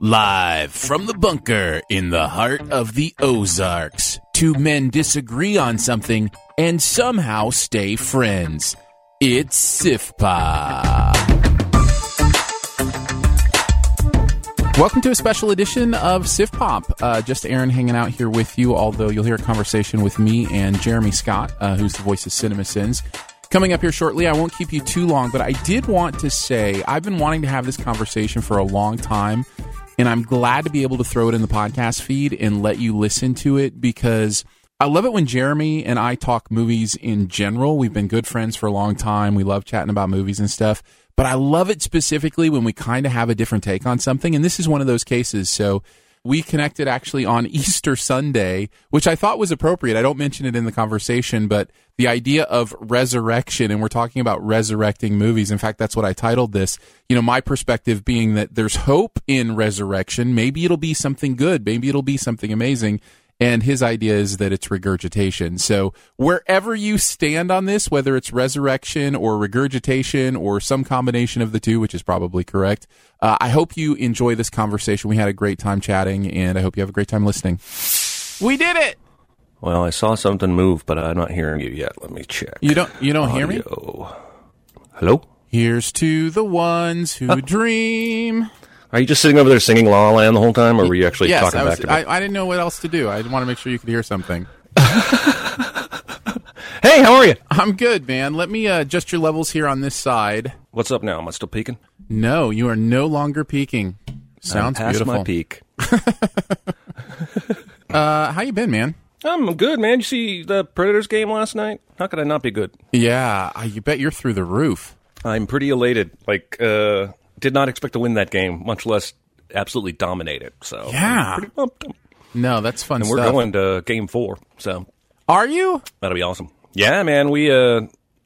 Live from the bunker in the heart of the Ozarks, two men disagree on something and somehow stay friends. It's SIFPA. Welcome to a special edition of Sif Pop. Uh, just Aaron hanging out here with you, although you'll hear a conversation with me and Jeremy Scott, uh, who's the voice of Cinema Sins. Coming up here shortly, I won't keep you too long, but I did want to say I've been wanting to have this conversation for a long time, and I'm glad to be able to throw it in the podcast feed and let you listen to it because I love it when Jeremy and I talk movies in general. We've been good friends for a long time. We love chatting about movies and stuff, but I love it specifically when we kind of have a different take on something, and this is one of those cases. So we connected actually on Easter Sunday, which I thought was appropriate. I don't mention it in the conversation, but the idea of resurrection, and we're talking about resurrecting movies. In fact, that's what I titled this. You know, my perspective being that there's hope in resurrection. Maybe it'll be something good. Maybe it'll be something amazing. And his idea is that it's regurgitation. So wherever you stand on this, whether it's resurrection or regurgitation or some combination of the two, which is probably correct, uh, I hope you enjoy this conversation. We had a great time chatting, and I hope you have a great time listening. We did it. Well, I saw something move, but I'm not hearing you yet. Let me check. You don't you don't hear me? Hello? Here's to the ones who dream. Are you just sitting over there singing La La Land the whole time, or were you actually yes, talking I, was, back to me? I, I didn't know what else to do. I want to make sure you could hear something. hey, how are you? I'm good, man. Let me uh, adjust your levels here on this side. What's up now? Am I still peeking? No, you are no longer peaking. Sounds I'm past beautiful. my peak. Uh, how you been, man? I'm good, man. You see the Predators game last night? How could I not be good? Yeah, I- you bet you're through the roof. I'm pretty elated. Like, uh, did not expect to win that game, much less absolutely dominate it. So, Yeah. I'm pretty pumped. No, that's fun And we're going to game four, so Are you? that'll be awesome. Yeah, man. We uh,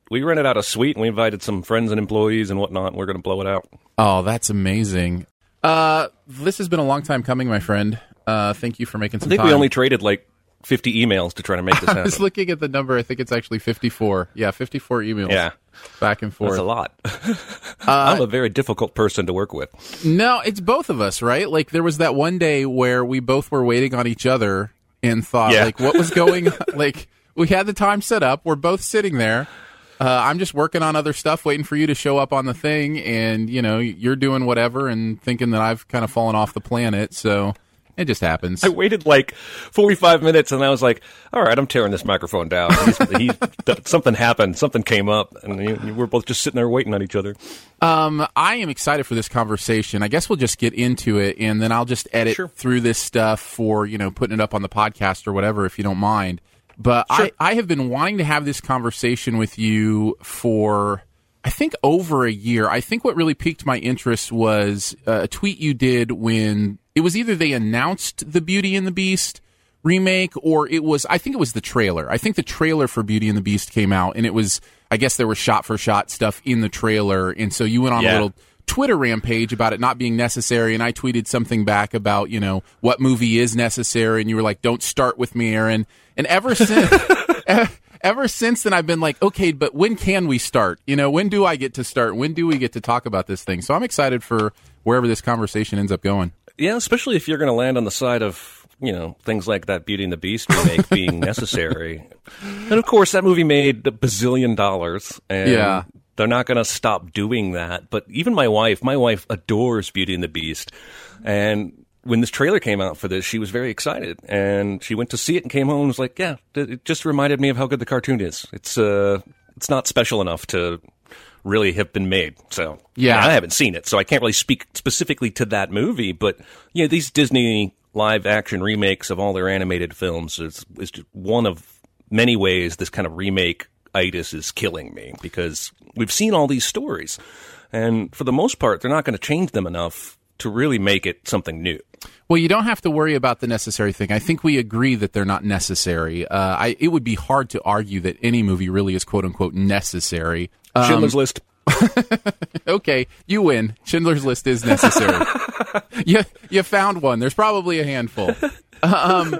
we rented out a suite and we invited some friends and employees and whatnot. And We're going to blow it out. Oh, that's amazing. Uh, this has been a long time coming, my friend. Uh, thank you for making I think time. we only traded like 50 emails to try to make this I happen. was looking at the number. I think it's actually 54. Yeah, 54 emails. Yeah. Back and forth. That's a lot. I'm a very difficult person to work with. No, it's both of us, right? Like there was that one day where we both were waiting on each other and thought, Yeah. like, what was going? on? like we had the time set up. We're both sitting there. Uh, I'm just working on other stuff, waiting for you to show up on the thing, and you know you're doing whatever and thinking that I've kind of fallen off the planet. So it just happens. I waited like 45 minutes and I was like, all right, I'm tearing this microphone down. He, something happened. Something came up. And you, you- we're both just sitting there waiting on each other. Um, I am excited for this conversation. I guess we'll just get into it, and then I'll just edit Sure. through this stuff for you know putting it up on the podcast or whatever, if you don't mind. But I, I have been wanting to have this conversation with you for I think over a year. I think what really piqued my interest was uh, a tweet you did when it was either they announced the Beauty and the Beast remake or it was I think it was the trailer. I think the trailer for Beauty and the Beast came out and it was I guess there was shot for shot stuff in the trailer and so you went on a little Twitter rampage about it not being necessary and I tweeted something back about, you know, what movie is necessary and you were like don't start with me Aaron. And ever since ever since then I've been like, okay, but when can we start? You know, when do I get to start? When do we get to talk about this thing? So I'm excited for wherever this conversation ends up going. Yeah, especially if you're going to land on the side of, you know, things like that Beauty and the Beast remake being necessary. And of course, that movie made a bazillion dollars. And Yeah. they're not going to stop doing that. But even my wife, my wife adores Beauty and the Beast, and when this trailer came out for this, she was very excited, and she went to see it and came home and was like, "Yeah, it just reminded me of how good the cartoon is. It's uh, it's not special enough to." really have been made. So yeah, I haven't seen it, so I can't really speak specifically to that movie. But you know, these Disney live action remakes of all their animated films is is one of many ways this kind of remake itis is killing me because we've seen all these stories, and for the most part, they're not going to change them enough to really make it something new. Well, you don't have to worry about the necessary thing. I think we agree that they're not necessary. Uh, I, it would be hard to argue that any movie really is "quote unquote" necessary. Um, Schindler's List. okay, you win. Schindler's List is necessary. you you found one. There's probably a handful. Um,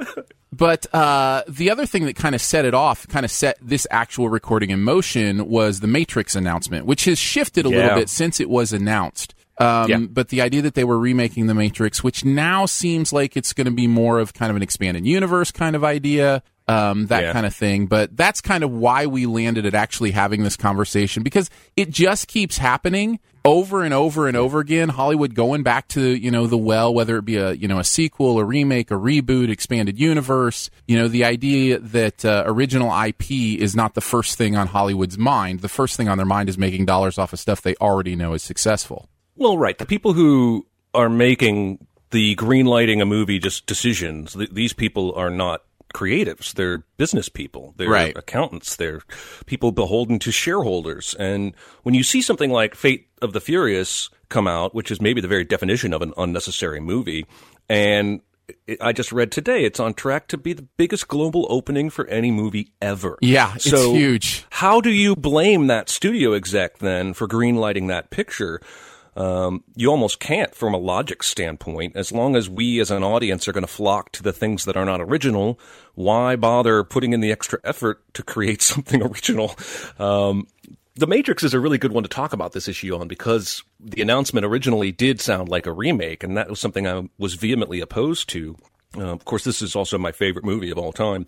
but uh, the other thing that kind of set it off, kind of set this actual recording in motion, was the Matrix announcement, which has shifted a Yeah. little bit since it was announced. Um, Yeah. But the idea that they were remaking the Matrix, which now seems like it's going to be more of kind of an expanded universe kind of idea, um, that Yeah. kind of thing. But that's kind of why we landed at actually having this conversation because it just keeps happening over and over and over again. Hollywood going back to you know the well, whether it be a you know a sequel, a remake, a reboot, expanded universe. You know the idea that uh, original IP is not the first thing on Hollywood's mind. The first thing on their mind is making dollars off of stuff they already know is successful. Well, right. The people who are making the green lighting a movie just decisions, th- these people are not creatives. They're business people. They're Right. accountants. They're people beholden to shareholders. And when you see something like Fate of the Furious come out, which is maybe the very definition of an unnecessary movie, and I just read today it's on track to be the biggest global opening for any movie ever. Yeah, it's So- huge. how do you blame that studio exec then for greenlighting that picture? Um, you almost can't from a logic standpoint. As long as we as an audience are going to flock to the things that are not original, why bother putting in the extra effort to create something original? Um, the Matrix is a really good one to talk about this issue on because the announcement originally did sound like a remake, and that was something I was vehemently opposed to. Uh, of course, this is also my favorite movie of all time.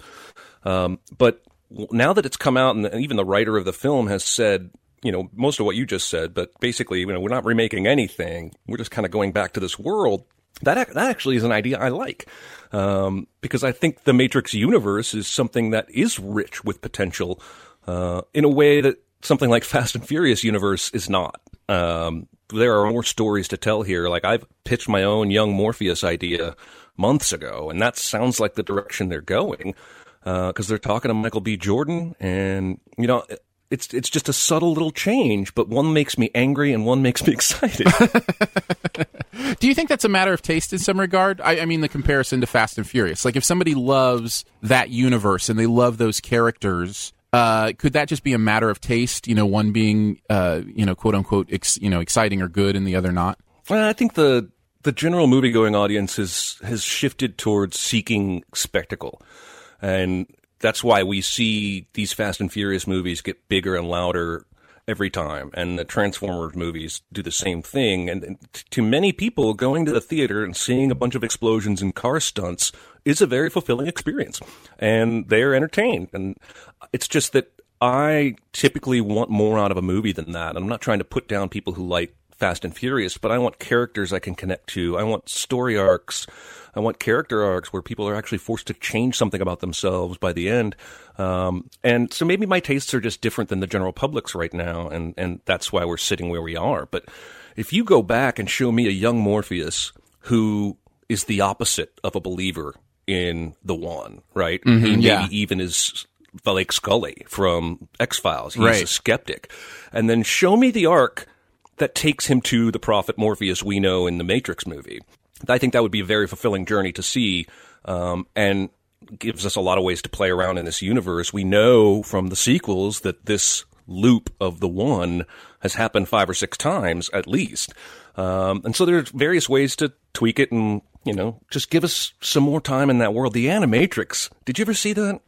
Um, but now that it's come out, and even the writer of the film has said, you know, most of what you just said, but basically, you know, we're not remaking anything. We're just kind of going back to this world. That that actually is an idea I like, um, because I think the Matrix universe is something that is rich with potential, uh, in a way that something like Fast and Furious universe is not. Um, there are more stories to tell here. Like I've pitched my own young Morpheus idea months ago, and that sounds like the direction they're going because they're talking to Michael B. Jordan, and you know. It's it's just a subtle little change, but one makes me angry and one makes me excited. Do you think that's a matter of taste in some regard? I, I mean, the comparison to Fast and Furious. Like, if somebody loves that universe and they love those characters, uh, could that just be a matter of taste? You know, one being, uh, you know, quote unquote, ex, you know, exciting or good, and the other not. Well, I think the the general movie going audience has has shifted towards seeking spectacle, and that's why we see these Fast and Furious movies get bigger and louder every time, and the Transformers movies do the same thing. And, to many people, going to the theater and seeing a bunch of explosions and car stunts is a very fulfilling experience, and they're entertained. And it's just that I typically want more out of a movie than that. I'm not trying to put down people who like Fast and Furious, but I want characters I can connect to. I want story arcs. I want character arcs where people are actually forced to change something about themselves by the end. Um, and so maybe my tastes are just different than the general public's right now, and, and that's why we're sitting where we are. But if you go back and show me a young Morpheus who is the opposite of a believer in the one, right? he maybe yeah. even is like Scully from X Files. He's a skeptic. And then show me the arc that takes him to the prophet Morpheus we know in the Matrix movie. I think that would be a very fulfilling journey to see, um, and gives us a lot of ways to play around in this universe. We know from the sequels that this loop of the one has happened five or six times at least. Um, and so there's various ways to tweak it and, you know, just give us some more time in that world. The Animatrix. Did you ever see that?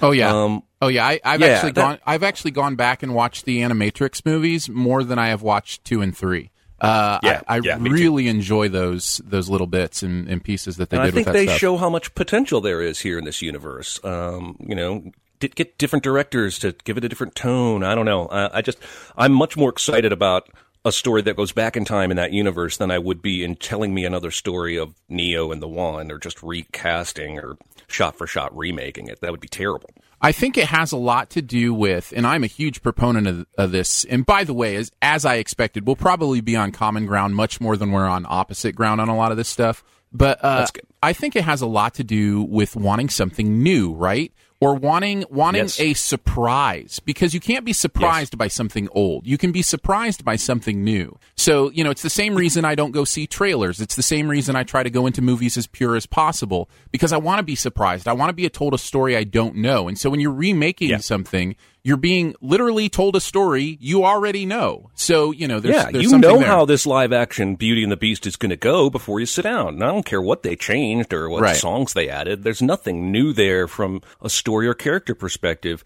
Oh yeah. Um, oh yeah. I, I've yeah, actually that- gone. I've actually gone back and watched the Animatrix movies more than I have watched two and three. Uh, Yeah, I, I yeah, really enjoy those those little bits and, and pieces that they And I think they stuff. show how much potential there is here in this universe. Um, you know, get different directors to give it a different tone. I don't know. I, I just I'm much more excited about a story that goes back in time in that universe than I would be in telling me another story of Neo and the One or just recasting or shot for shot remaking it. That would be terrible. I think it has a lot to do with, and I'm a huge proponent of, of, this. And by the way, as as I expected, we'll probably be on common ground much more than we're on opposite ground on a lot of this stuff. But uh, I think it has a lot to do with wanting something new, right? Or wanting wanting yes. a surprise because you can't be surprised yes. by something old. You can be surprised by something new. So, you know, it's the same reason I don't go see trailers. It's the same reason I try to go into movies as pure as possible because I want to be surprised. I want to be told a story I don't know. And so when you're remaking yeah. something, you're being literally told a story you already know. So, you know, there's, yeah, there's you know there. how this live action Beauty and the Beast is going to go before you sit down. And I don't care what they changed or what right. songs they added. There's nothing new there from a story or character perspective.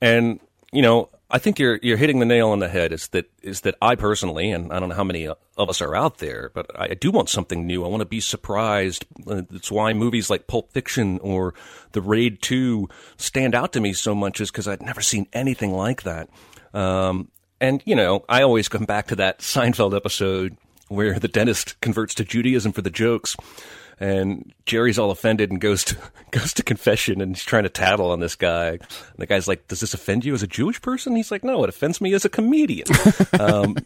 And, you know, I think you're you're hitting the nail on the head. Is that is that I personally, and I don't know how many of us are out there, but I do want something new. I want to be surprised. That's why movies like Pulp Fiction or The Raid Two stand out to me so much, is because I'd never seen anything like that. Um, and you know, I always come back to that Seinfeld episode where the dentist converts to Judaism for the jokes and Jerry's all offended and goes to goes to confession and he's trying to tattle on this guy. And the guy's like, "Does this offend you as a Jewish person?" He's like, "No, it offends me as a comedian." um,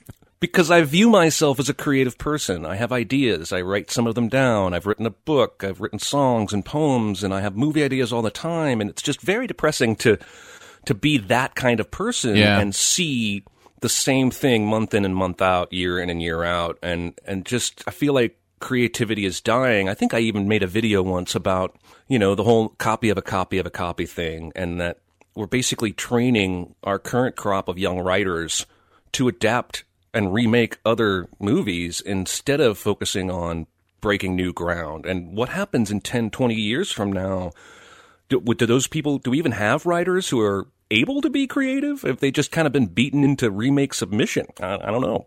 because I view myself as a creative person. I have ideas. I write some of them down. I've written a book. I've written songs and poems, and I have movie ideas all the time. And it's just very depressing to to be that kind of person yeah. and see the same thing month in and month out, year in and year out, and and just I feel like creativity is dying. I think I even made a video once about, you know, the whole copy of a copy of a copy thing and that we're basically training our current crop of young writers to adapt and remake other movies instead of focusing on breaking new ground. And what happens in 10, 20 years from now? Do, do those people, do we even have writers who are able to be creative? if they just kind of been beaten into remake submission? I, I don't know.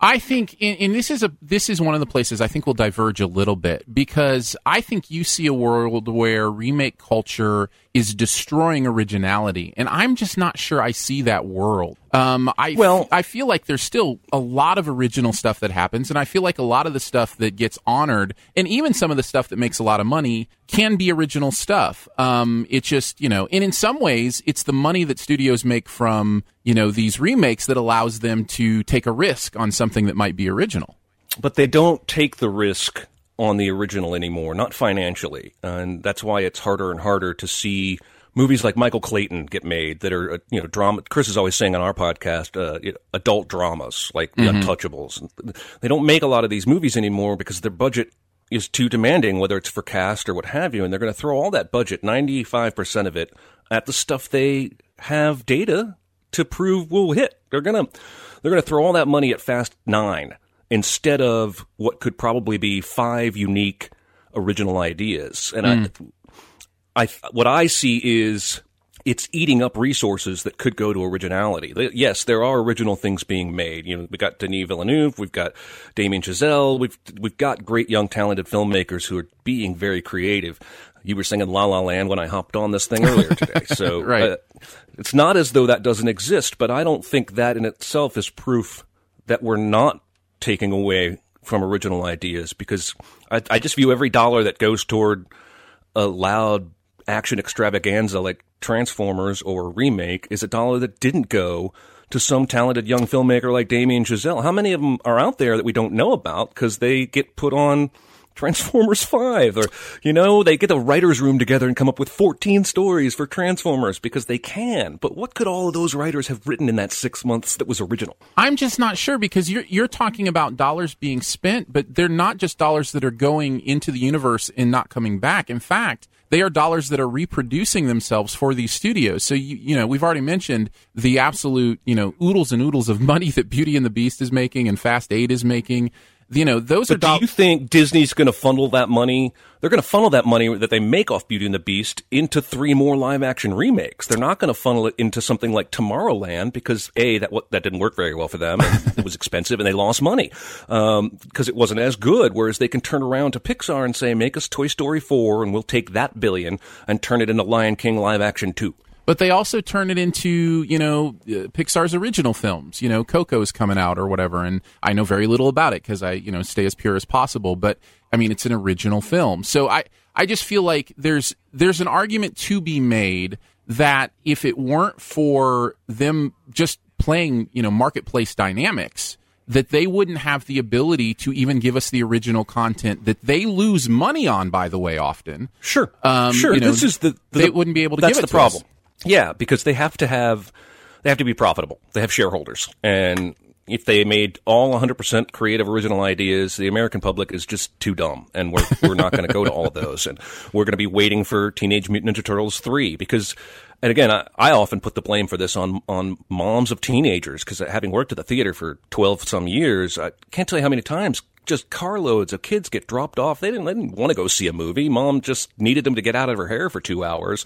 I think, and, this is a this is one of the places I think we'll diverge a little bit because I think you see a world where remake culture is destroying originality, and I'm just not sure I see that world. Um, I well, I feel like there's still a lot of original stuff that happens, and I feel like a lot of the stuff that gets honored, and even some of the stuff that makes a lot of money, can be original stuff. Um, it's just you know, and in some ways, it's the money that studios make from you know these remakes that allows them to take a risk on something that might be original. But they don't take the risk on the original anymore, not financially, and that's why it's harder and harder to see movies like Michael Clayton get made that are uh, you know drama. Chris is always saying on our podcast, uh, adult dramas like mm-hmm. The Untouchables. They don't make a lot of these movies anymore because their budget is too demanding, whether it's for cast or what have you, and they're going to throw all that budget, ninety five percent of it, at the stuff they have data to prove will hit. They're gonna they're gonna throw all that money at Fast Nine instead of what could probably be five unique original ideas. And mm. I, I, what I see is it's eating up resources that could go to originality. Yes, there are original things being made. You know, we've got Denis Villeneuve, we've got Damien Chazelle, we've we've got great young talented filmmakers who are being very creative. You were singing La La Land when I hopped on this thing earlier today. So right. Uh, it's not as though that doesn't exist, but I don't think that in itself is proof that we're not taking away from original ideas because I, I just view every dollar that goes toward a loud action extravaganza like Transformers or remake is a dollar that didn't go to some talented young filmmaker like Damien Chazelle. How many of them are out there that we don't know about because they get put on Transformers 5 or, you know, they get the writer's room together and come up with 14 stories for Transformers because they can. But what could all of those writers have written in that six months that was original? I'm just not sure because you're, you're talking about dollars being spent, but they're not just dollars that are going into the universe and not coming back. In fact, they are dollars that are reproducing themselves for these studios. So you you know we've already mentioned the absolute you know oodles and oodles of money that Beauty and the Beast is making and Fast Eight is making you know, those but are. Do you think Disney's going to funnel that money? They're going to funnel that money that they make off Beauty and the Beast into three more live action remakes. They're not going to funnel it into something like Tomorrowland because a that that didn't work very well for them. And it was expensive and they lost money because um, it wasn't as good. Whereas they can turn around to Pixar and say, "Make us Toy Story four, and we'll take that billion and turn it into Lion King live action two. But they also turn it into you know uh, Pixar's original films. You know, Coco's coming out or whatever, and I know very little about it because I you know stay as pure as possible. But I mean, it's an original film, so I I just feel like there's there's an argument to be made that if it weren't for them just playing you know marketplace dynamics that they wouldn't have the ability to even give us the original content that they lose money on. By the way, often Sure, Um, sure. you know, this is the, the they wouldn't be able to That's give it the problem. us. Yeah, because they have to have they have to be profitable. They have shareholders, and if they made all 100% creative original ideas, the American public is just too dumb, and we're we're not going to go to all of those, and we're going to be waiting for Teenage Mutant Ninja Turtles three because. And again, I, I often put the blame for this on on moms of teenagers because having worked at the theater for twelve some years, I can't tell you how many times just carloads of kids get dropped off. They didn't, they didn't want to go see a movie. Mom just needed them to get out of her hair for two hours.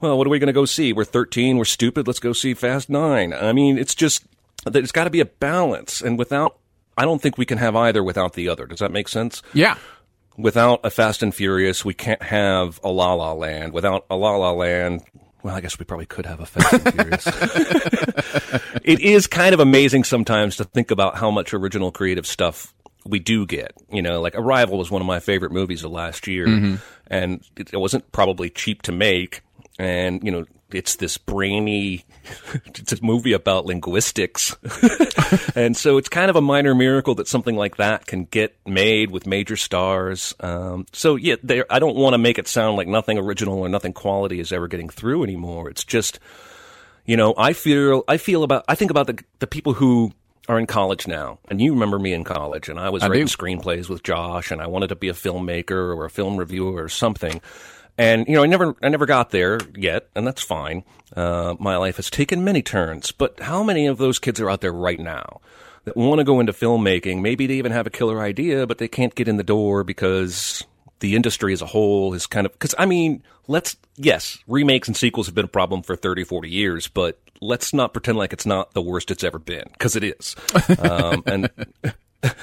Well, what are we going to go see? We're 13. We're stupid. Let's go see Fast Nine. I mean, it's just, there's got to be a balance. And without, I don't think we can have either without the other. Does that make sense? Yeah. Without a Fast and Furious, we can't have a La La Land. Without a La La Land, well, I guess we probably could have a Fast and Furious. it is kind of amazing sometimes to think about how much original creative stuff we do get. You know, like Arrival was one of my favorite movies of last year, and it, it wasn't probably cheap to make. And you know, it's this brainy, it's a movie about linguistics, and so it's kind of a minor miracle that something like that can get made with major stars. Um, so yeah, there- I don't want to make it sound like nothing original or nothing quality is ever getting through anymore. It's just you know, I feel I feel about I think about the the people who are in college now, and you remember me in college, and I was I writing do. screenplays with Josh, and I wanted to be a filmmaker or a film reviewer or something. And you know, I never I never got there yet, and that's fine. Uh, my life has taken many turns, but how many of those kids are out there right now that want to go into filmmaking? Maybe they even have a killer idea, but they can't get in the door because the industry as a whole is kind of because I mean, let's yes, remakes and sequels have been a problem for 30, 40 years, but let's not pretend like it's not the worst it's ever been because it is. um, and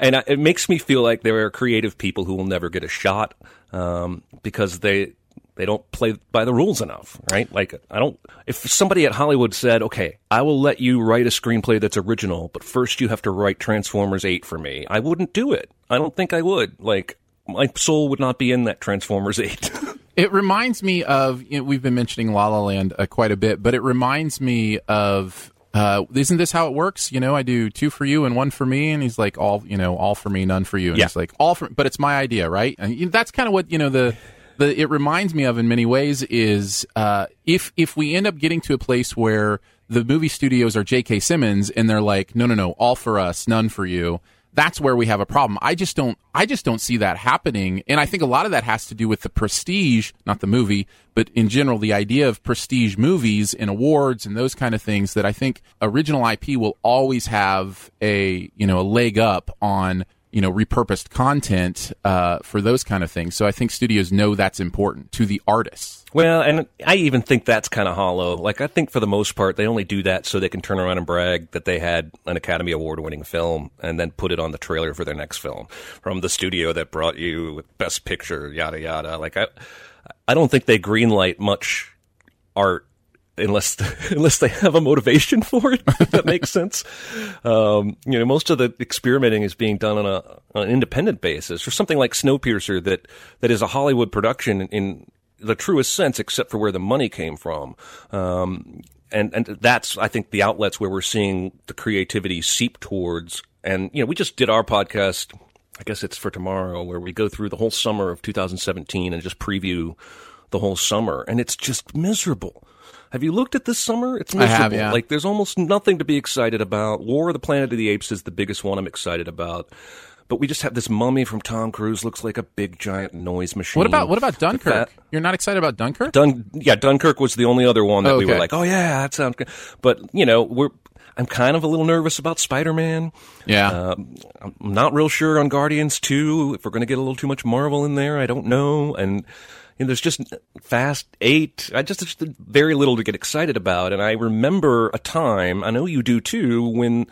and I, it makes me feel like there are creative people who will never get a shot um, because they they don't play by the rules enough, right? Like I don't. If somebody at Hollywood said, "Okay, I will let you write a screenplay that's original, but first you have to write Transformers Eight for me," I wouldn't do it. I don't think I would. Like my soul would not be in that Transformers Eight. It reminds me of you know, we've been mentioning La La Land uh, quite a bit, but it reminds me of uh, isn't this how it works? You know, I do two for you and one for me, and he's like all you know, all for me, none for you, and Yeah. he's like all for, but it's my idea, right? And you- that's kind of what you know the. The, it reminds me of in many ways is uh, if if we end up getting to a place where the movie studios are J.K. Simmons and they're like, no, no, no, all for us, none for you. That's where we have a problem. I just don't. I just don't see that happening, and I think a lot of that has to do with the prestige, not the movie, but in general, the idea of prestige movies and awards and those kind of things. That I think original IP will always have a you know a leg up on you know repurposed content uh, for those kind of things. So I think studios know that's important to the artists. Well, and I even think that's kind of hollow. Like, I think for the most part, they only do that so they can turn around and brag that they had an Academy Award winning film and then put it on the trailer for their next film from the studio that brought you Best Picture, yada, yada. Like, I, I don't think they greenlight much art unless unless they have a motivation for it. If that makes sense. Um, you know, most of the experimenting is being done on a on an independent basis, or something like Snowpiercer that that is a Hollywood production in the truest sense, except for where the money came from. Um, and and that's I think the outlets where we're seeing the creativity seep towards. And you know, we just did our podcast. I guess it's for tomorrow, where we go through the whole summer of 2017 and just preview the whole summer, and it's just miserable. Have you looked at this summer? It's I miserable. have, yeah. Like there's almost nothing to be excited about. War of the Planet of the Apes is the biggest one I'm excited about. But we just have this mummy from Tom Cruise looks like a big giant noise machine. What about what about Dunkirk? that- You're not excited about Dunkirk? Dun, yeah, Dunkirk was the only other one that we were like, oh yeah, that sounds good. But you know, we're I'm kind of a little nervous about Spider Man. yeah. Um, I'm not real sure on Guardians 2 if we're going to get a little too much Marvel in there. I don't know. And there's just Fast 8. I just, just very little to get excited about. And I remember a time, I know you do too, when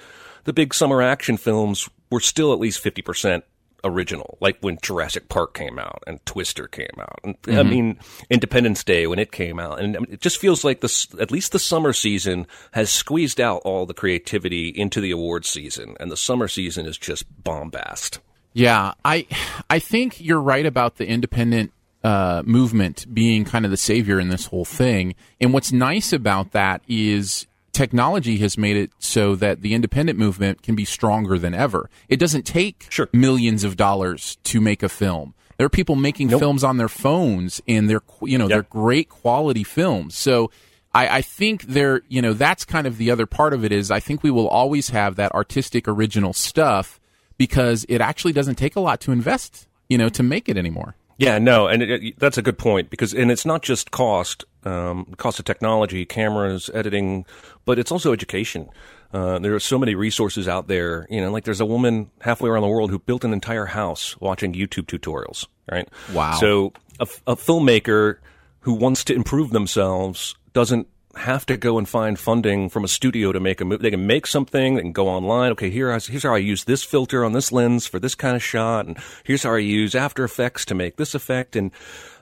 the big summer action films were still at least 50% original, like when Jurassic Park came out and Twister came out. And, mm-hmm. I mean, Independence Day when it came out. And it just feels like this, at least the summer season has squeezed out all the creativity into the awards season. And the summer season is just bombast. Yeah, I, I think you're right about the independent uh, movement being kind of the savior in this whole thing. And what's nice about that is technology has made it so that the independent movement can be stronger than ever. It doesn't take sure. millions of dollars to make a film. There are people making nope. films on their phones, and they're you know yep. they're great quality films. So I, I think there you know that's kind of the other part of it is I think we will always have that artistic original stuff because it actually doesn't take a lot to invest you know to make it anymore. Yeah, no, and it, it, that's a good point because, and it's not just cost, um, cost of technology, cameras, editing, but it's also education. Uh, there are so many resources out there. You know, like there's a woman halfway around the world who built an entire house watching YouTube tutorials. Right? Wow. So a, a filmmaker who wants to improve themselves doesn't have to go and find funding from a studio to make a movie. They can make something. They can go online. Okay, here I, here's how I use this filter on this lens for this kind of shot, and here's how I use After Effects to make this effect. And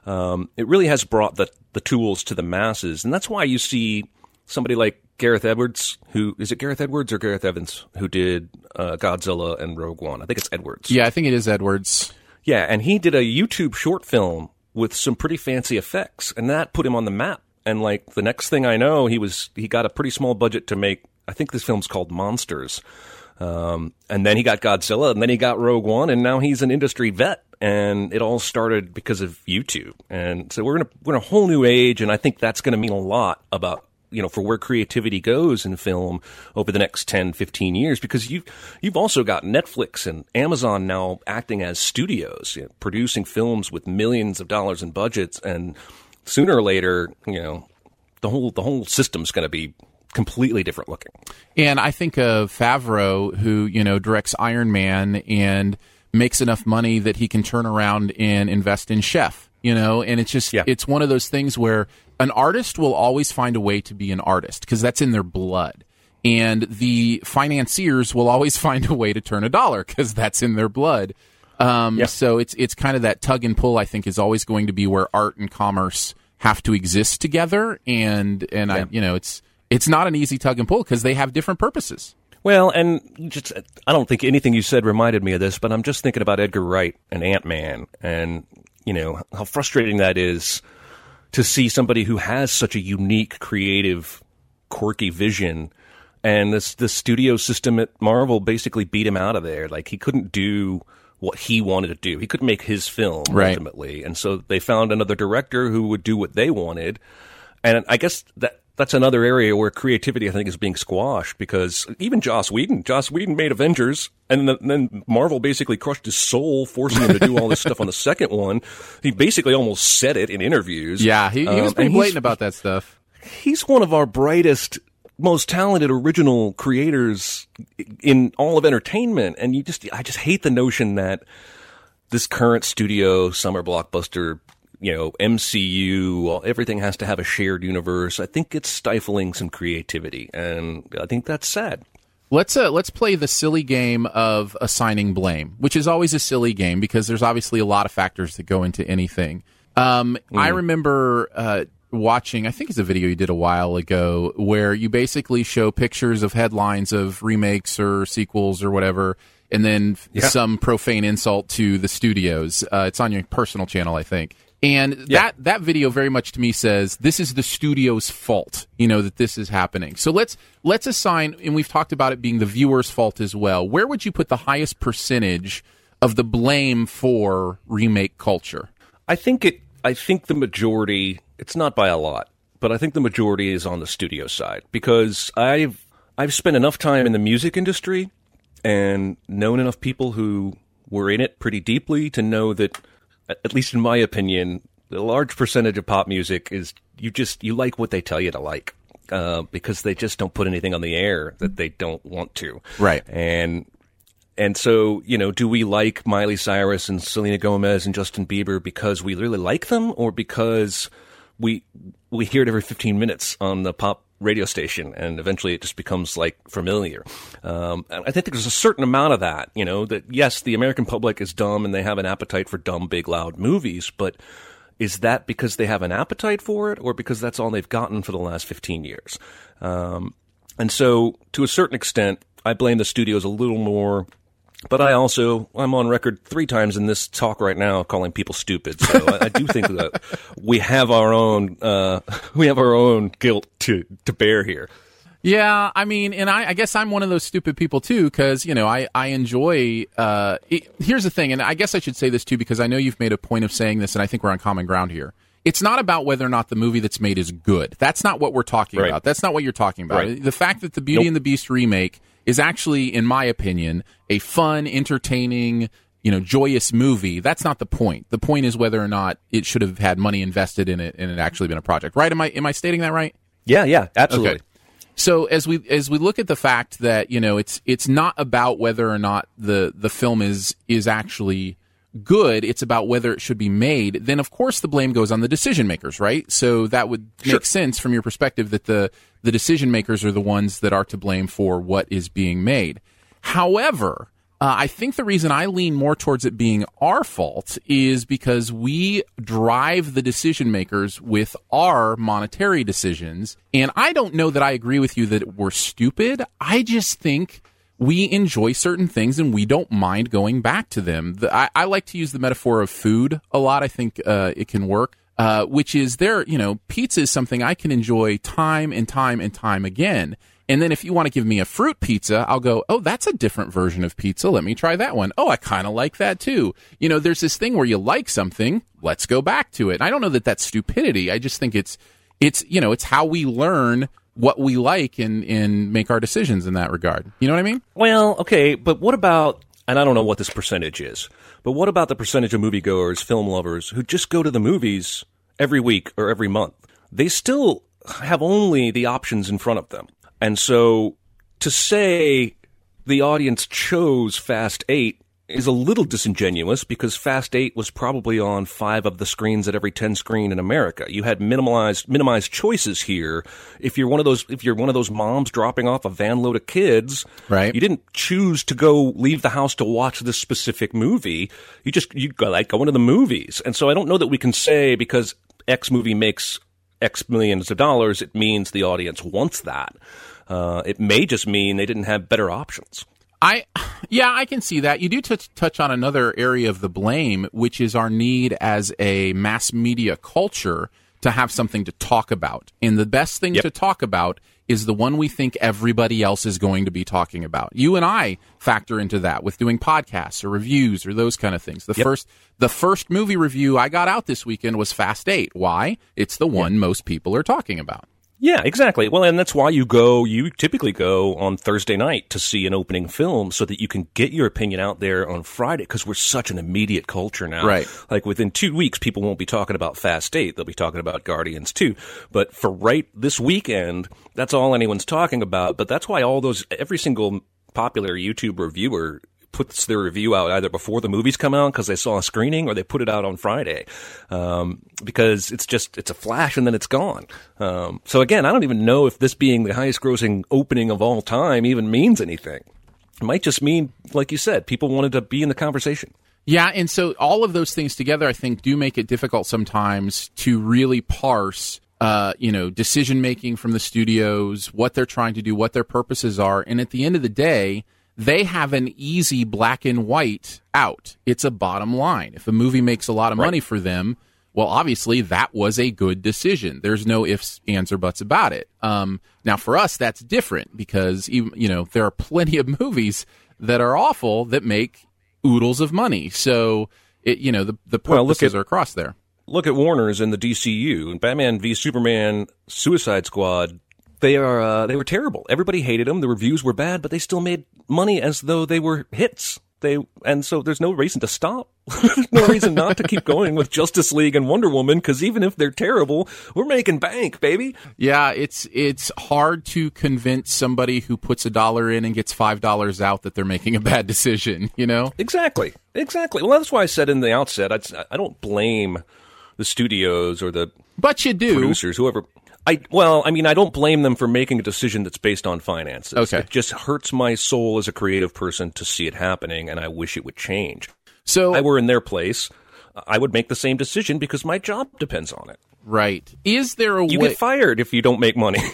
um, it really has brought the the tools to the masses, and that's why you see somebody like Gareth Edwards, who is it Gareth Edwards or Gareth Evans, who did uh, Godzilla and Rogue One. I think it's Edwards. Yeah, I think it is Edwards. Yeah, and he did a YouTube short film with some pretty fancy effects, and that put him on the map and like the next thing I know, he was he got a pretty small budget to make. I think this film's called Monsters, um, and then he got Godzilla, and then he got Rogue One, and now he's an industry vet. And it all started because of YouTube, and so we're in a we're in a whole new age, and I think that's going to mean a lot about you know, for where creativity goes in film over the next 10, 15 years, because you've, you've also got Netflix and Amazon now acting as studios, you know, producing films with millions of dollars in budgets and sooner or later, you know, the whole the whole system's going to be completely different looking. And I think of Favreau, who you know directs Iron Man and makes enough money that he can turn around and invest in Chef. You know, and it's just yeah. it's one of those things where an artist will always find a way to be an artist because that's in their blood. And the financiers will always find a way to turn a dollar because that's in their blood. Um, yeah. So it's it's kind of that tug and pull. I think is always going to be where art and commerce have to exist together, and and. I you know it's it's not an easy tug and pull because they have different purposes. Well, and just I don't think anything you said reminded me of this, but I'm just thinking about Edgar Wright and Ant Man, and you know how frustrating that is to see somebody who has such a unique, creative, quirky vision and this the studio system at Marvel basically beat him out of there. Like he couldn't do what he wanted to do. He couldn't make his film right. ultimately, and so they found another director who would do what they wanted. And I guess that that's another area where creativity, I think, is being squashed because even Joss Whedon, Joss Whedon made Avengers, and then Marvel basically crushed his soul, forcing him to do all this stuff on the second one. He basically almost said it in interviews. Yeah, he, he was um, pretty blatant about that stuff. He's one of our brightest most talented original creators in all of entertainment. And you just, I just hate the notion that this current studio summer blockbuster, you know, MCU, everything has to have a shared universe. I think it's stifling some creativity, and I think that's sad. Let's uh, let's play the silly game of assigning blame, which is always a silly game because there's obviously a lot of factors that go into anything. Um, mm. I remember uh, watching, I think it's a video you did a while ago, where you basically show pictures of headlines of remakes or sequels or whatever, and then yeah. some profane insult to the studios. Uh, it's on your personal channel, I think. And yeah. that that video very much to me says this is the studio's fault, you know, that this is happening. So let's let's assign, and we've talked about it being the viewer's fault as well. Where would you put the highest percentage of the blame for remake culture? I think it. I think the majority it's not by a lot, but I think the majority is on the studio side because I've I've spent enough time in the music industry and known enough people who were in it pretty deeply to know that at least in my opinion, a large percentage of pop music is you just you like what they tell you to like. Uh, because they just don't put anything on the air that they don't want to. Right. And and so, you know, do we like Miley Cyrus and Selena Gomez and Justin Bieber because we really like them or because we we hear it every 15 minutes on the pop radio station, and eventually it just becomes like familiar. Um, and I think there's a certain amount of that, you know, that yes, the American public is dumb and they have an appetite for dumb, big, loud movies, but is that because they have an appetite for it, or because that's all they've gotten for the last 15 years? Um, and so, to a certain extent, I blame the studios a little more but I also I'm on record three times in this talk right now calling people stupid. So I, I, do think that we have our own uh, we have our own guilt to to bear here. Yeah, I mean, and I, I guess I'm one of those stupid people too, because you know I I enjoy. Uh, it, here's the thing, and I guess I should say this too, because I know you've made a point of saying this, and I think we're on common ground here. It's not about whether or not the movie that's made is good. That's not what we're talking right. about. That's not what you're talking about. Right. The fact that the Beauty nope. and the Beast remake is actually, in my opinion, a fun, entertaining, you know, joyous movie. That's not the point. The point is whether or not it should have had money invested in it and it actually been a project. Right? Am I am I stating that right? Yeah, yeah, absolutely. Okay. So as we as we look at the fact that you know it's it's not about whether or not the the film is is actually good, it's about whether it should be made. Then of course the blame goes on the decision makers, right? So that would sure. make sense from your perspective that the the decision makers are the ones that are to blame for what is being made. However, uh, I think the reason I lean more towards it being our fault is because we drive the decision makers with our monetary decisions. And I don't know that I agree with you that we're stupid. I just think we enjoy certain things and we don't mind going back to them. The, I, I, like to use the metaphor of food a lot. I think uh, it can work. Uh, which is there, you know, pizza is something I can enjoy time and time and time again. And then if you want to give me a fruit pizza, I'll go, oh, that's a different version of pizza. Let me try that one. Oh, I kind of like that too. You know, there's this thing where you like something, let's go back to it. I don't know that that's stupidity. I just think it's, it's, you know, it's how we learn what we like and, and make our decisions in that regard. You know what I mean? Well, okay, but what about, and I don't know what this percentage is, but what about the percentage of moviegoers, film lovers, who just go to the movies every week or every month? They still have only the options in front of them. And so to say the audience chose Fast 8 is a little disingenuous because Fast 8 was probably on five of the screens at every 10 screen in America. You had minimalized, minimized choices here. If you're one of those, if you're one of those moms dropping off a van load of kids, right. you didn't choose to go leave the house to watch this specific movie. You just, you like going to the movies. And so I don't know that we can say because X movie makes X millions of dollars, it means the audience wants that. Uh, it may just mean they didn't have better options. I, yeah, I can see that. You do t- touch on another area of the blame, which is our need as a mass media culture to have something to talk about. And the best thing yep. to talk about is the one we think everybody else is going to be talking about. You and I factor into that with doing podcasts or reviews or those kind of things. The yep. first the first movie review I got out this weekend was Fast 8. Why? It's the one yep. most people are talking about. Yeah, exactly. Well, and that's why you go, you typically go on Thursday night to see an opening film so that you can get your opinion out there on Friday because we're such an immediate culture now. Right. Like within two weeks, people won't be talking about Fast 8. They'll be talking about Guardians 2. But for right this weekend, that's all anyone's talking about. But that's why all those, every single popular YouTube reviewer puts their review out either before the movies come out because they saw a screening or they put it out on Friday um, because it's just it's a flash and then it's gone. Um, so again, I don't even know if this being the highest grossing opening of all time even means anything. It might just mean, like you said, people wanted to be in the conversation. Yeah, and so all of those things together, I think, do make it difficult sometimes to really parse uh, you know, decision making from the studios, what they're trying to do, what their purposes are. And at the end of the day, they have an easy black and white out. It's a bottom line. If a movie makes a lot of right. money for them, well, obviously that was a good decision. There's no ifs, ands, or buts about it. Um, now, for us, that's different because even you know there are plenty of movies that are awful that make oodles of money. So, it, you know, the the purposes well, at, are across there. Look at Warner's and the DCU. and Batman v Superman, Suicide Squad they are uh, they were terrible. Everybody hated them. The reviews were bad, but they still made money as though they were hits. They and so there's no reason to stop. no reason not to keep going with Justice League and Wonder Woman because even if they're terrible, we're making bank, baby. Yeah, it's it's hard to convince somebody who puts a dollar in and gets five dollars out that they're making a bad decision. You know exactly, exactly. Well, that's why I said in the outset, I, I don't blame the studios or the but you do producers, whoever. I well, I mean, I don't blame them for making a decision that's based on finances. Okay. It just hurts my soul as a creative person to see it happening, and I wish it would change. So If I were in their place, I would make the same decision because my job depends on it. right, is there a way? You way? get fired if you don't make money.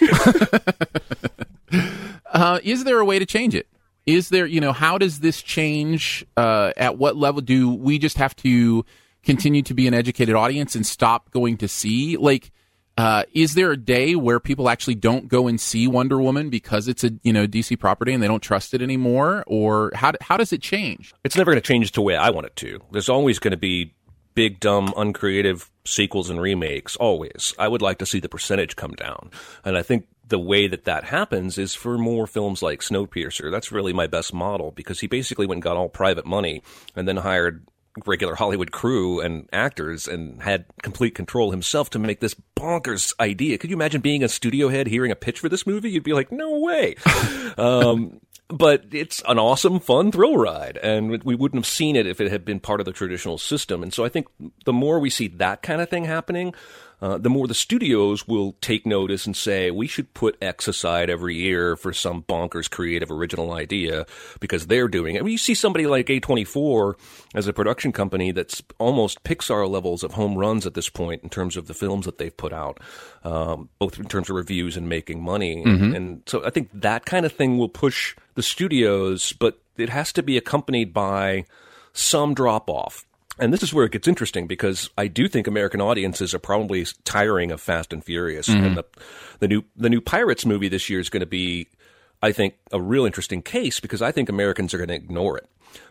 Uh, is there a way to change it? Is there, you know, how does this change? Uh, at what level do we just have to continue to be an educated audience and stop going to see? Like, uh, is there a day where people actually don't go and see Wonder Woman because it's a you know DC property and they don't trust it anymore? Or how how does it change? it's never going to change the way I want it to. There's always going to be big, dumb, uncreative sequels and remakes. Always. I would like to see the percentage come down. And I think the way that that happens is for more films like Snowpiercer. That's really my best model because he basically went and got all private money and then hired regular Hollywood crew and actors and had complete control himself to make this bonkers idea. Could you imagine being a studio head hearing a pitch for this movie? You'd be like, no way. um, but it's an awesome, fun thrill ride, and we wouldn't have seen it if it had been part of the traditional system. And so I think the more we see that kind of thing happening, uh, the more the studios will take notice and say we should put X aside every year for some bonkers creative original idea because they're doing it. When you see somebody like A24 as a production company that's almost Pixar levels of home runs at this point in terms of the films that they've put out, um, both in terms of reviews and making money. And so I think that kind of thing will push the studios, but it has to be accompanied by some drop off. And this is where it gets interesting because I do think American audiences are probably tiring of Fast and Furious, mm-hmm. and the the new the new Pirates movie this year is going to be, I think, a real interesting case because I think Americans are going to ignore it,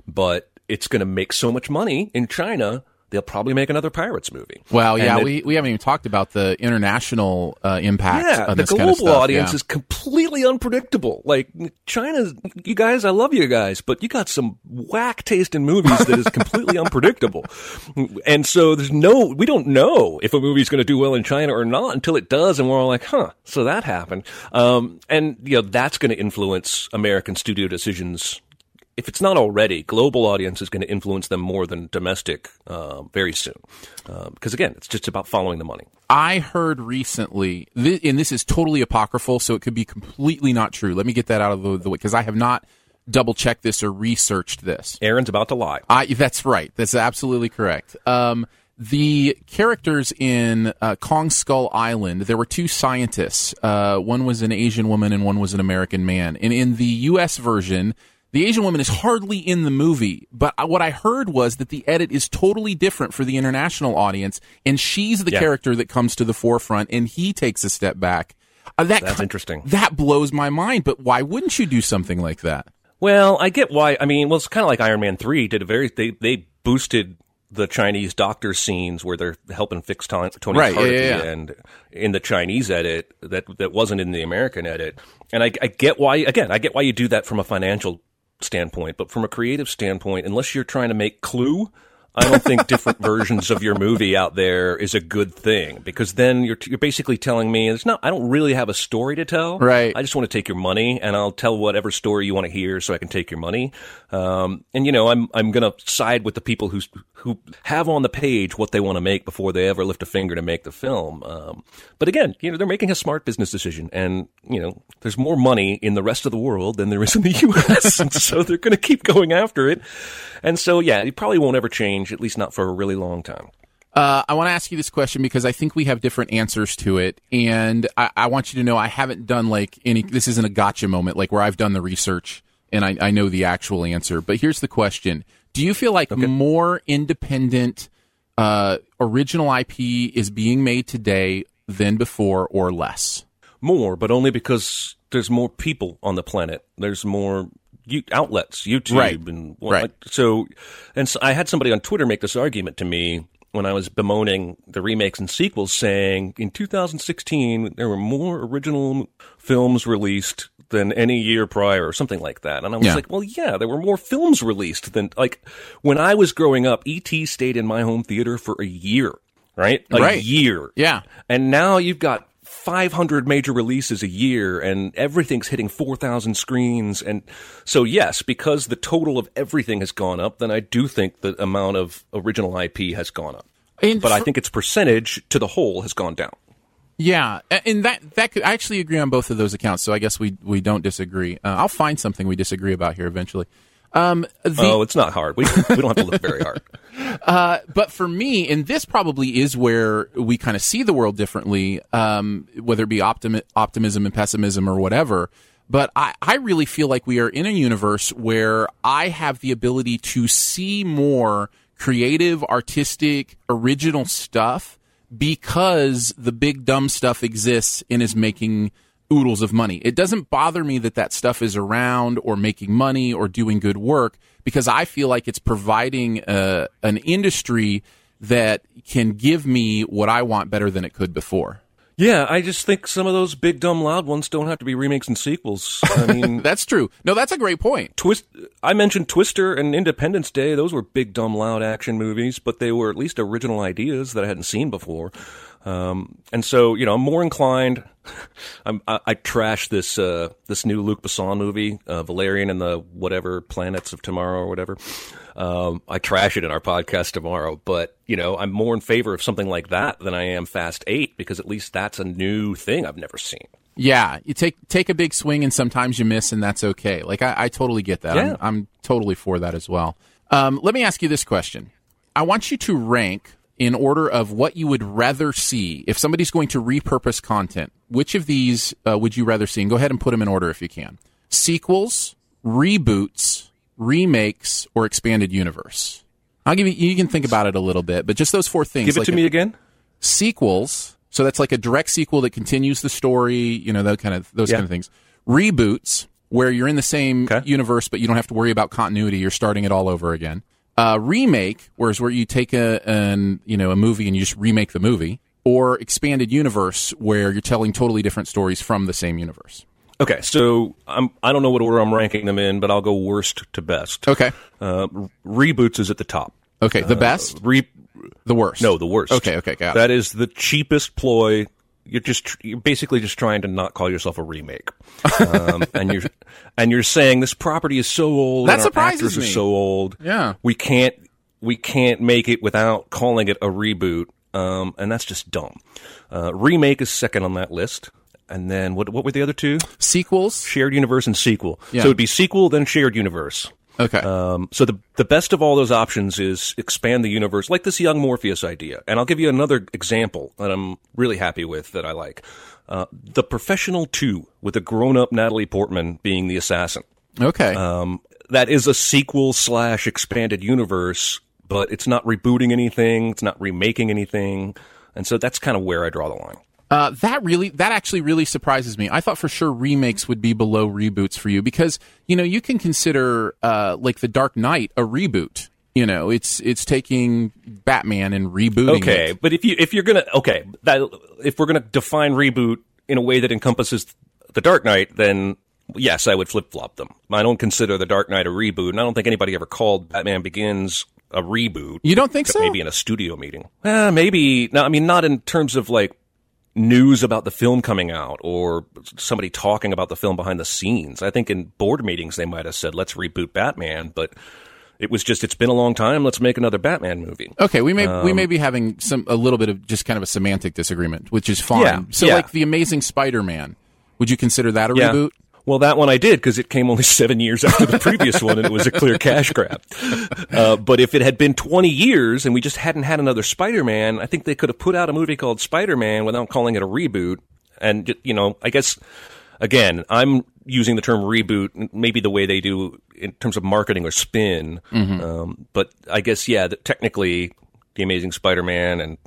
but it's going to make so much money in China they'll probably make another Pirates movie. Well, yeah, we, we haven't even talked about the international uh, impact. yeah, the this global kind of stuff. audience yeah. is completely unpredictable. Like China, you guys, I love you guys, but you got some whack taste in movies that is completely unpredictable. And so there's no, we don't know if a movie's going to do well in China or not until it does, and we're all like, huh, so that happened. Um, and you know that's going to influence American studio decisions. If it's not already, global audience is going to influence them more than domestic uh, very soon. Because again, it's just about following the money. I heard recently, thi- and this is totally apocryphal, so it could be completely not true. Let me get that out of the, the way because I have not double checked this or researched this. Aaron's about to lie. I, that's right. That's absolutely correct. Um, the characters in uh, Kong Skull Island, there were two scientists. Uh, one was an Asian woman and one was an American man. And in the U.S. version, the Asian woman is hardly in the movie. But what I heard was that the edit is totally different for the international audience, and she's the Yeah. character that comes to the forefront, and he takes a step back. Uh, that That's interesting. That blows my mind. But why wouldn't you do something like that? Well, I get why. I mean, well, it's kind of like Iron Man three did a very they they boosted the Chinese doctor scenes where they're helping fix Tony, Tony's Right, heart yeah, at yeah, the yeah. end in the Chinese edit that that wasn't in the American edit. And I, I get why. Again, I get why you do that from a financial standpoint, but from a creative standpoint, unless you're trying to make Clue. I don't think different versions of your movie out there is a good thing because then you're you're basically telling me it's not. I don't really have a story to tell. Right. I just want to take your money, and I'll tell whatever story you want to hear, so I can take your money. Um, and you know, I'm I'm going to side with the people who who have on the page what they want to make before they ever lift a finger to make the film. Um, but again, you know, they're making a smart business decision, and you know, there's more money in the rest of the world than there is in the U.S., and so they're going to keep going after it. And so, yeah, it probably won't ever change, at least not for a really long time. Uh, I want to ask you this question because I think we have different answers to it, and I, I want you to know I haven't done like any. This isn't a gotcha moment, like where I've done the research and I, I know the actual answer. But here's the question: Do you feel like more independent uh, original IP is being made today than before, or less? more, but only because there's more people on the planet. There's more outlets, YouTube, Right. and well, Right. like, so. And so I had somebody on Twitter make this argument to me when I was bemoaning the remakes and sequels, saying in 2016 there were more original films released than any year prior, or something like that. And I was Yeah. like, well, yeah, there were more films released than like when I was growing up. ET stayed in my home theater for a year, right? A Right. year. Yeah. And now you've got 500 major releases a year and everything's hitting 4,000 screens. And so, yes, because the total of everything has gone up, then I do think the amount of original IP has gone up. And But I think its percentage to the whole has gone down. Yeah, and that that could I actually agree on both of those accounts. So I guess we we don't disagree. Uh, I'll find something we disagree about here eventually. Um, the, oh, it's not hard. We we don't have to look very hard. Uh, but for me, and this probably is where we kind of see the world differently, um, whether it be optimi- optimism and pessimism or whatever. But I, I really feel like we are in a universe where I have the ability to see more creative, artistic, original stuff because the big dumb stuff exists and is making oodles of money. It doesn't bother me that that stuff is around or making money or doing good work because I feel like it's providing a, uh, an industry that can give me what I want better than it could before. Yeah, I just think some of those big dumb loud ones don't have to be remakes and sequels. I mean, that's true. No, that's a great point. Twist. I mentioned Twister and Independence Day. Those were big dumb loud action movies, but they were at least original ideas that I hadn't seen before. Um, and so, you know, I'm more inclined. I'm, I, I trash this uh, this new Luc Besson movie, uh, Valerian and the whatever planets of tomorrow or whatever. Um, I trash it in our podcast tomorrow, but you know, I'm more in favor of something like that than I am Fast Eight because at least that's a new thing I've never seen. Yeah, you take take a big swing and sometimes you miss, and that's okay. Like I, I totally get that. Yeah. I'm, I'm totally for that as well. Um, let me ask you this question. I want you to rank in order of what you would rather see if somebody's going to repurpose content. Which of these uh, would you rather see? And go ahead and put them in order if you can. Sequels, reboots, remakes, or expanded universe. I'll give you. You can think about it a little bit, but just those four things. Give it like to a, me again. Sequels. So that's like a direct sequel that continues the story. You know, that kind of those yeah. kind of things. Reboots, where you're in the same okay. universe, but you don't have to worry about continuity. You're starting it all over again. Uh, remake, whereas where you take a an, you know a movie and you just remake the movie, or expanded universe where you're telling totally different stories from the same universe. Okay, so I'm I don't know what order I'm ranking them in, but I'll go worst to best. Okay, uh, reboots is at the top. Okay, the uh, best, re- the worst. No, the worst. Okay, okay, got That is the cheapest ploy you're just you're basically just trying to not call yourself a remake, um, and you're and you're saying this property is so old. That surprises actors me. Are so old. Yeah, we can't we can't make it without calling it a reboot, um, and that's just dumb. Uh, remake is second on that list. And then what? What were the other two? Sequels, shared universe, and sequel. Yeah. So it'd be sequel, then shared universe. Okay. Um, so the the best of all those options is expand the universe, like this young Morpheus idea. And I'll give you another example that I'm really happy with that I like. Uh, the Professional Two, with a grown up Natalie Portman being the assassin. Okay. Um, that is a sequel slash expanded universe, but it's not rebooting anything. It's not remaking anything. And so that's kind of where I draw the line. Uh, that really, that actually really surprises me. I thought for sure remakes would be below reboots for you because you know you can consider uh, like the Dark Knight a reboot. You know, it's it's taking Batman and rebooting. Okay, it. but if you if you're gonna okay, that if we're gonna define reboot in a way that encompasses the Dark Knight, then yes, I would flip flop them. I don't consider the Dark Knight a reboot, and I don't think anybody ever called Batman Begins a reboot. You don't think so? Maybe in a studio meeting. Eh, maybe. No, I mean not in terms of like news about the film coming out or somebody talking about the film behind the scenes. I think in board meetings they might have said, let's reboot Batman, but it was just it's been a long time let's make another batman movie okay we may um, we may be having some a little bit of just kind of a semantic disagreement which is fine yeah, so yeah. like the amazing spider-man would you consider that a yeah. reboot well, that one I did because it came only seven years after the previous one, and it was a clear cash grab. Uh, but if it had been 20 years and we just hadn't had another Spider-Man, I think they could have put out a movie called Spider-Man without calling it a reboot. And you know, I guess again, I'm using the term reboot, maybe the way they do in terms of marketing or spin. Mm-hmm. Um, but I guess yeah, that technically, the Amazing Spider-Man and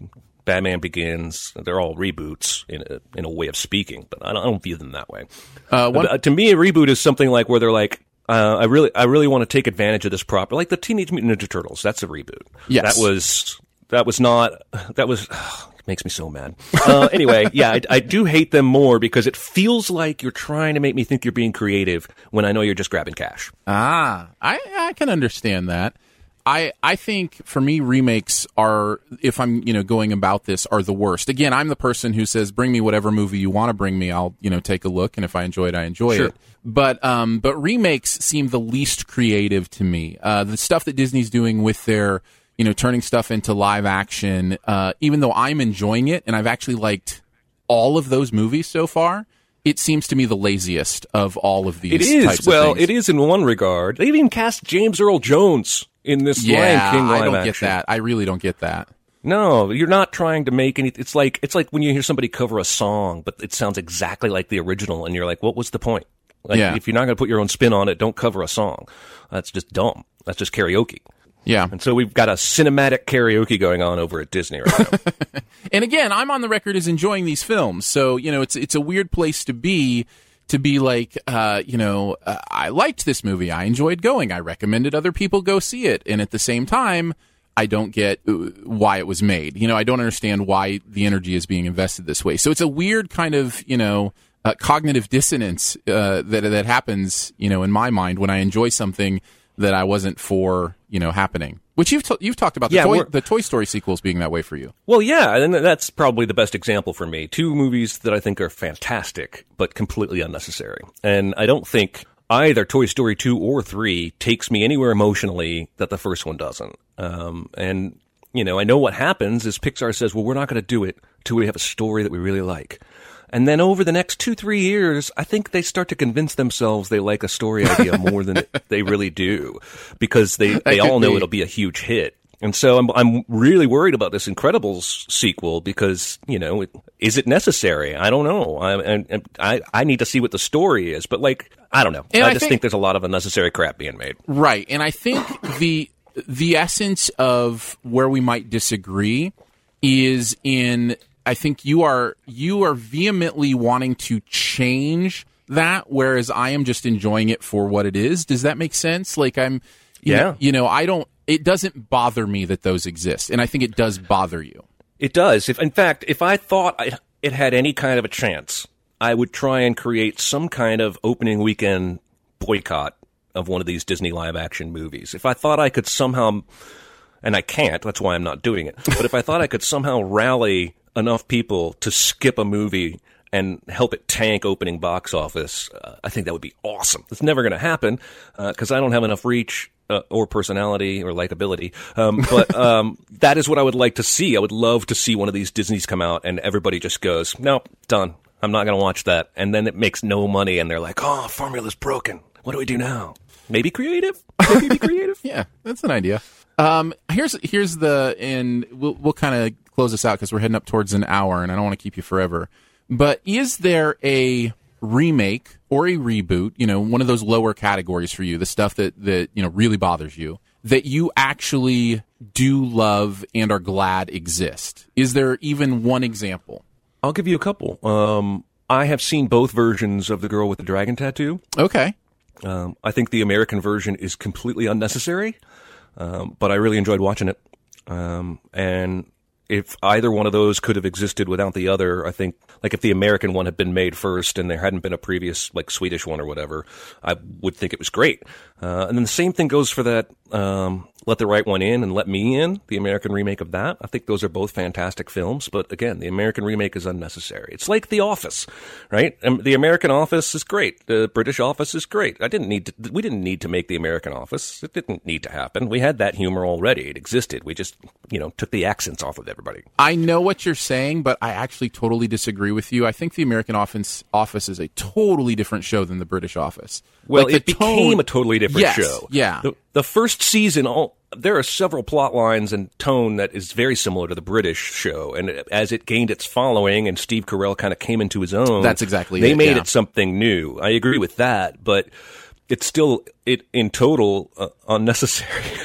Batman Begins. They're all reboots in a, in a way of speaking, but I don't, I don't view them that way. Uh, one, uh, to me, a reboot is something like where they're like, uh, I really, I really want to take advantage of this property, like the Teenage Mutant Ninja Turtles. That's a reboot. Yes, that was that was not that was. it makes me so mad. Uh, anyway, yeah, I, I, do hate them more because it feels like you're trying to make me think you're being creative when I know you're just grabbing cash. Ah, I I can understand that. I I think for me remakes are if I'm you know going about this are the worst. Again, I'm the person who says bring me whatever movie you want to bring me. I'll you know take a look and if I enjoy it, I enjoy sure. it. But um but remakes seem the least creative to me. Uh, the stuff that Disney's doing with their you know turning stuff into live action, uh, even though I'm enjoying it and I've actually liked all of those movies so far, it seems to me the laziest of all of these. It is. well, it is in one regard. They even cast James Earl Jones in this yeah, Lion King live I don't action. get that. I really don't get that. No, you're not trying to make any. It's like it's like when you hear somebody cover a song, but it sounds exactly like the original, and you're like, "What was the point?" Like, Yeah. if you're not going to put your own spin on it, don't cover a song. That's just dumb. That's just karaoke. Yeah. And so we've got a cinematic karaoke going on over at Disney right now. And again, I'm on the record as enjoying these films. So, you know, it's it's a weird place to be to be like, uh, you know, uh, I liked this movie. I enjoyed going. I recommended other people go see it. And at the same time, I don't get uh, why it was made. You know, I don't understand why the energy is being invested this way. So it's a weird kind of, you know, uh, cognitive dissonance uh, that that happens, you know, in my mind when I enjoy something that I wasn't for, you know, happening. Which you've t- you've talked about the, Yeah, toy, the Toy Story sequels being that way for you. well, yeah, and that's probably the best example for me. Two movies that I think are fantastic, but completely unnecessary. And I don't think either Toy Story 2 or 3 takes me anywhere emotionally that the first one doesn't. Um, and, you know, I know what happens is Pixar says, well, we're not going to do it till we have a story that we really like. And then over the next two, three years, I think they start to convince themselves they like a story idea more than they really do because they, they all know be. it'll be a huge hit. And so I'm, I'm really worried about this Incredibles sequel because, you know, it, is it necessary? I don't know. I, I, I need to see what the story is, but like, I don't know. I, I just think- think, there's a lot of unnecessary crap being made. Right. And I think the the essence of where we might disagree is in I think you are you are vehemently wanting to change that whereas I am just enjoying it for what it is. Does that make sense? Like I'm you Yeah. know, you know, I don't it doesn't bother me that those exist. And I think it does bother you. It does. If in fact, if I thought I, it had any kind of a chance, I would try and create some kind of opening weekend boycott of one of these Disney live action movies. If I thought I could somehow, and I can't, that's why I'm not doing it. But if I thought I could somehow rally enough people to skip a movie and help it tank opening box office, uh, I think that would be awesome. It's never going to happen because I don't have enough reach uh, or personality or likability. Um, but um, that is what I would like to see. I would love to see one of these Disneys come out and everybody just goes, "Nope, done. I'm not going to watch that." And then it makes no money, and they're like, "Oh, formula's broken. What do we do now?" Maybe creative. Maybe be creative. Yeah, that's an idea. Um, here's here's the and we'll we'll kind of close this out because we're heading up towards an hour, and I don't want to keep you forever. But is there a remake or a reboot? You know, one of those lower categories for you, the stuff that that you know really bothers you, that you actually do love and are glad exist. Is there even one example? I'll give you a couple. Um, I have seen both versions of the girl with the dragon tattoo. Okay, Um, I think the American version is completely unnecessary, um, but I really enjoyed watching it. Um, and if either one of those could have existed without the other, I think, like if the American one had been made first and there hadn't been a previous, like Swedish one or whatever, I would think it was great. Uh, and then the same thing goes for that, um, Let the Right One In and Let Me In, the American remake of that. I think those are both fantastic films, but again, the American remake is unnecessary. It's like The Office, right? Um, the American Office is great. The British Office is great. I didn't need to, we didn't need to make the American Office. It didn't need to happen. We had that humor already. It existed. We just, you know, took the accents off of everybody. I know what you're saying, but I actually totally disagree with you. I think the American Office Office is a totally different show than the British Office. Well, Like, it became tone- a totally different Yes, show. yeah. The, the first season, all there are several plot lines and tone that is very similar to the British show. And as it gained its following and Steve Carell kind of came into his own, That's exactly they it, made yeah. it something new. I agree with that, but it's still it in total uh, unnecessary.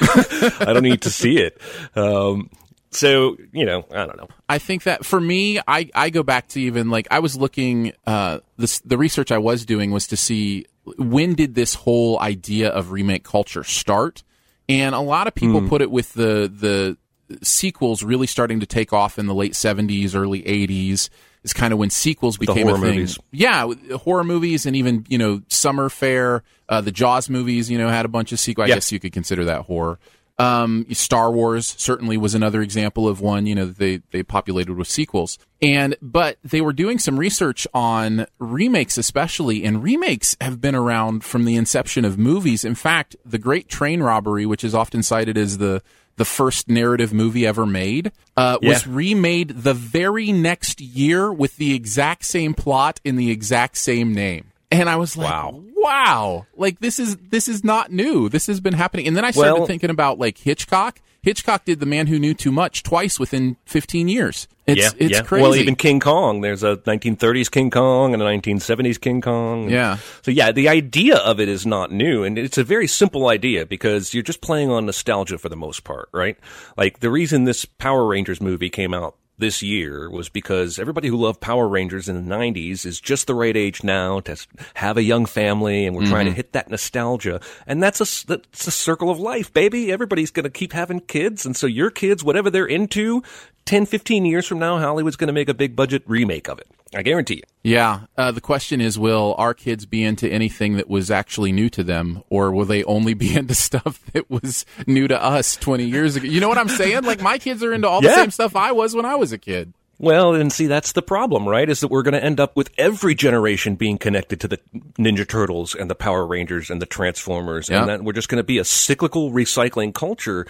I don't need to see it. Um, so you know, I don't know. I think that for me, I, I go back to even like I was looking. Uh, this the research I was doing was to see when did this whole idea of remake culture start, and a lot of people Hmm. put it with the the sequels really starting to take off in the late seventies, early eighties. Is kind of when sequels became a thing. movies. Yeah, horror movies and even you know Summer Fair, uh, the Jaws movies. You know had a bunch of sequels. I Yeah. guess you could consider that horror. Um, Star Wars certainly was another example of one. You know they they populated with sequels, and but they were doing some research on remakes, especially, and remakes have been around from the inception of movies. In fact, the Great Train Robbery, which is often cited as the the first narrative movie ever made, uh, was remade the very next year with the exact same plot in the exact same name. And I was like, Wow. wow, like this is this is not new. This has been happening. And then I started Well- thinking about like Hitchcock. Hitchcock did The Man Who Knew Too Much twice within 15 years. It's yeah, it's yeah. crazy. Well, even King Kong. There's a 1930s King Kong and a 1970s King Kong. Yeah. So yeah, the idea of it is not new, and it's a very simple idea because you're just playing on nostalgia for the most part, right? Like the reason this Power Rangers movie came out this year was because everybody who loved Power Rangers in the 90s is just the right age now to have a young family and we're trying Mm-hmm. to hit that nostalgia. And that's a, that's a circle of life, baby. Everybody's going to keep having kids. And so your kids, whatever they're into, 10, 15 years from now, Hollywood's going to make a big budget remake of it. I guarantee you. Yeah. Uh, the question is, will our kids be into anything that was actually new to them, or will they only be into stuff that was new to us 20 years ago? You know what I'm saying? Like, my kids are into all the same stuff I was when I was a kid. Well, and see, that's the problem, right? Is that we're going to end up with every generation being connected to the Ninja Turtles and the Power Rangers and the Transformers, Yeah. and that we're just going to be a cyclical recycling culture.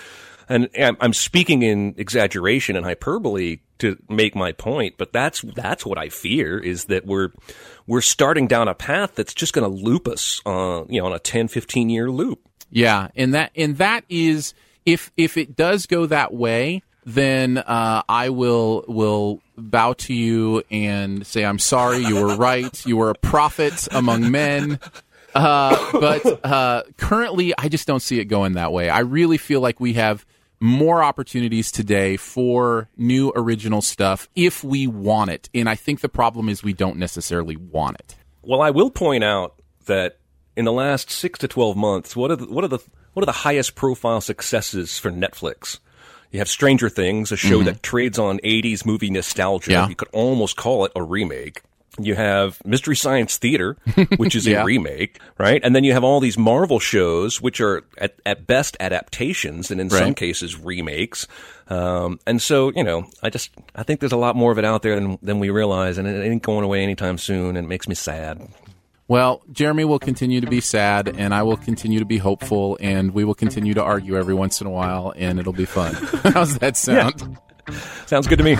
And I'm speaking in exaggeration and hyperbole to make my point, but that's that's what I fear is that we're we're starting down a path that's just going to loop us, uh, you know, on a 10, 15 year loop. Yeah, and that and that is if if it does go that way, then uh, I will will bow to you and say I'm sorry. You were right. You were a prophet among men. Uh, but uh, currently, I just don't see it going that way. I really feel like we have more opportunities today for new original stuff if we want it, and I think the problem is we don't necessarily want it. Well, I will point out that in the last six to twelve months, what are the, what are the what are the highest profile successes for Netflix? You have Stranger Things, a show mm-hmm. that trades on '80s movie nostalgia. Yeah. You could almost call it a remake. You have Mystery Science Theater, which is Yeah. a remake, right? And then you have all these Marvel shows, which are at, at best adaptations, and in some cases remakes. Um, and so, you know, I just I think there's a lot more of it out there than than we realize, and it ain't going away anytime soon, and it makes me sad. Well, Jeremy will continue to be sad, and I will continue to be hopeful, and we will continue to argue every once in a while, and it'll be fun. How's that sound? Sounds good to me.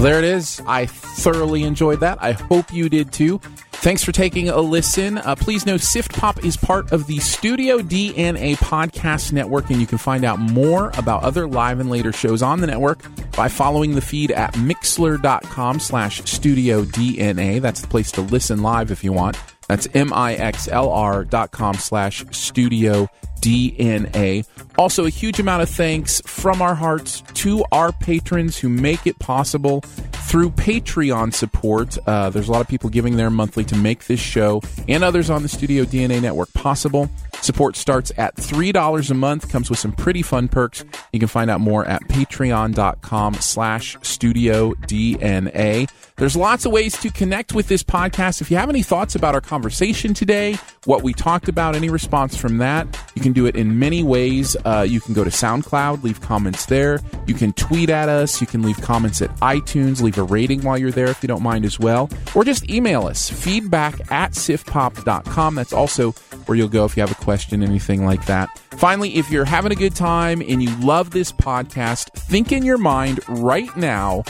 Well, there it is. I thoroughly enjoyed that. I hope you did too. Thanks for taking a listen. Uh, please know Sift Pop is part of the Studio DNA podcast network, and you can find out more about other live and later shows on the network by following the feed at mixlr.com slash studio DNA. That's the place to listen live if you want. That's M-I-X-L-R dot com slash studio DNA. Also, a huge amount of thanks from our hearts to our patrons who make it possible through Patreon support. Uh, there's a lot of people giving their monthly to make this show and others on the Studio DNA network possible. Support starts at $3 a month, comes with some pretty fun perks. You can find out more at patreon.com slash studio DNA. There's lots of ways to connect with this podcast. If you have any thoughts about our conversation today, what we talked about, any response from that, you can do it in many ways. Uh, you can go to SoundCloud, leave comments there. You can tweet at us. You can leave comments at iTunes, leave a rating while you're there if you don't mind as well. Or just email us, feedback at siftpop.com. That's also where you'll go if you have a question, anything like that. Finally, if you're having a good time and you love this podcast, think in your mind right now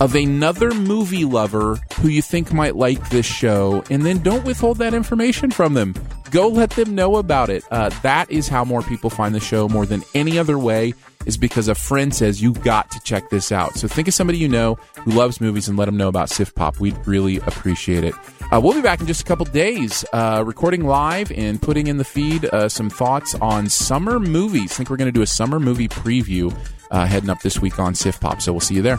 of another movie lover who you think might like this show, and then don't withhold that information from them. Go let them know about it. Uh, that is how more people find the show more than any other way, is because a friend says, You've got to check this out. So think of somebody you know who loves movies and let them know about Sift Pop. We'd really appreciate it. Uh, we'll be back in just a couple days, uh, recording live and putting in the feed uh, some thoughts on summer movies. I think we're going to do a summer movie preview uh, heading up this week on Sift Pop. So we'll see you there.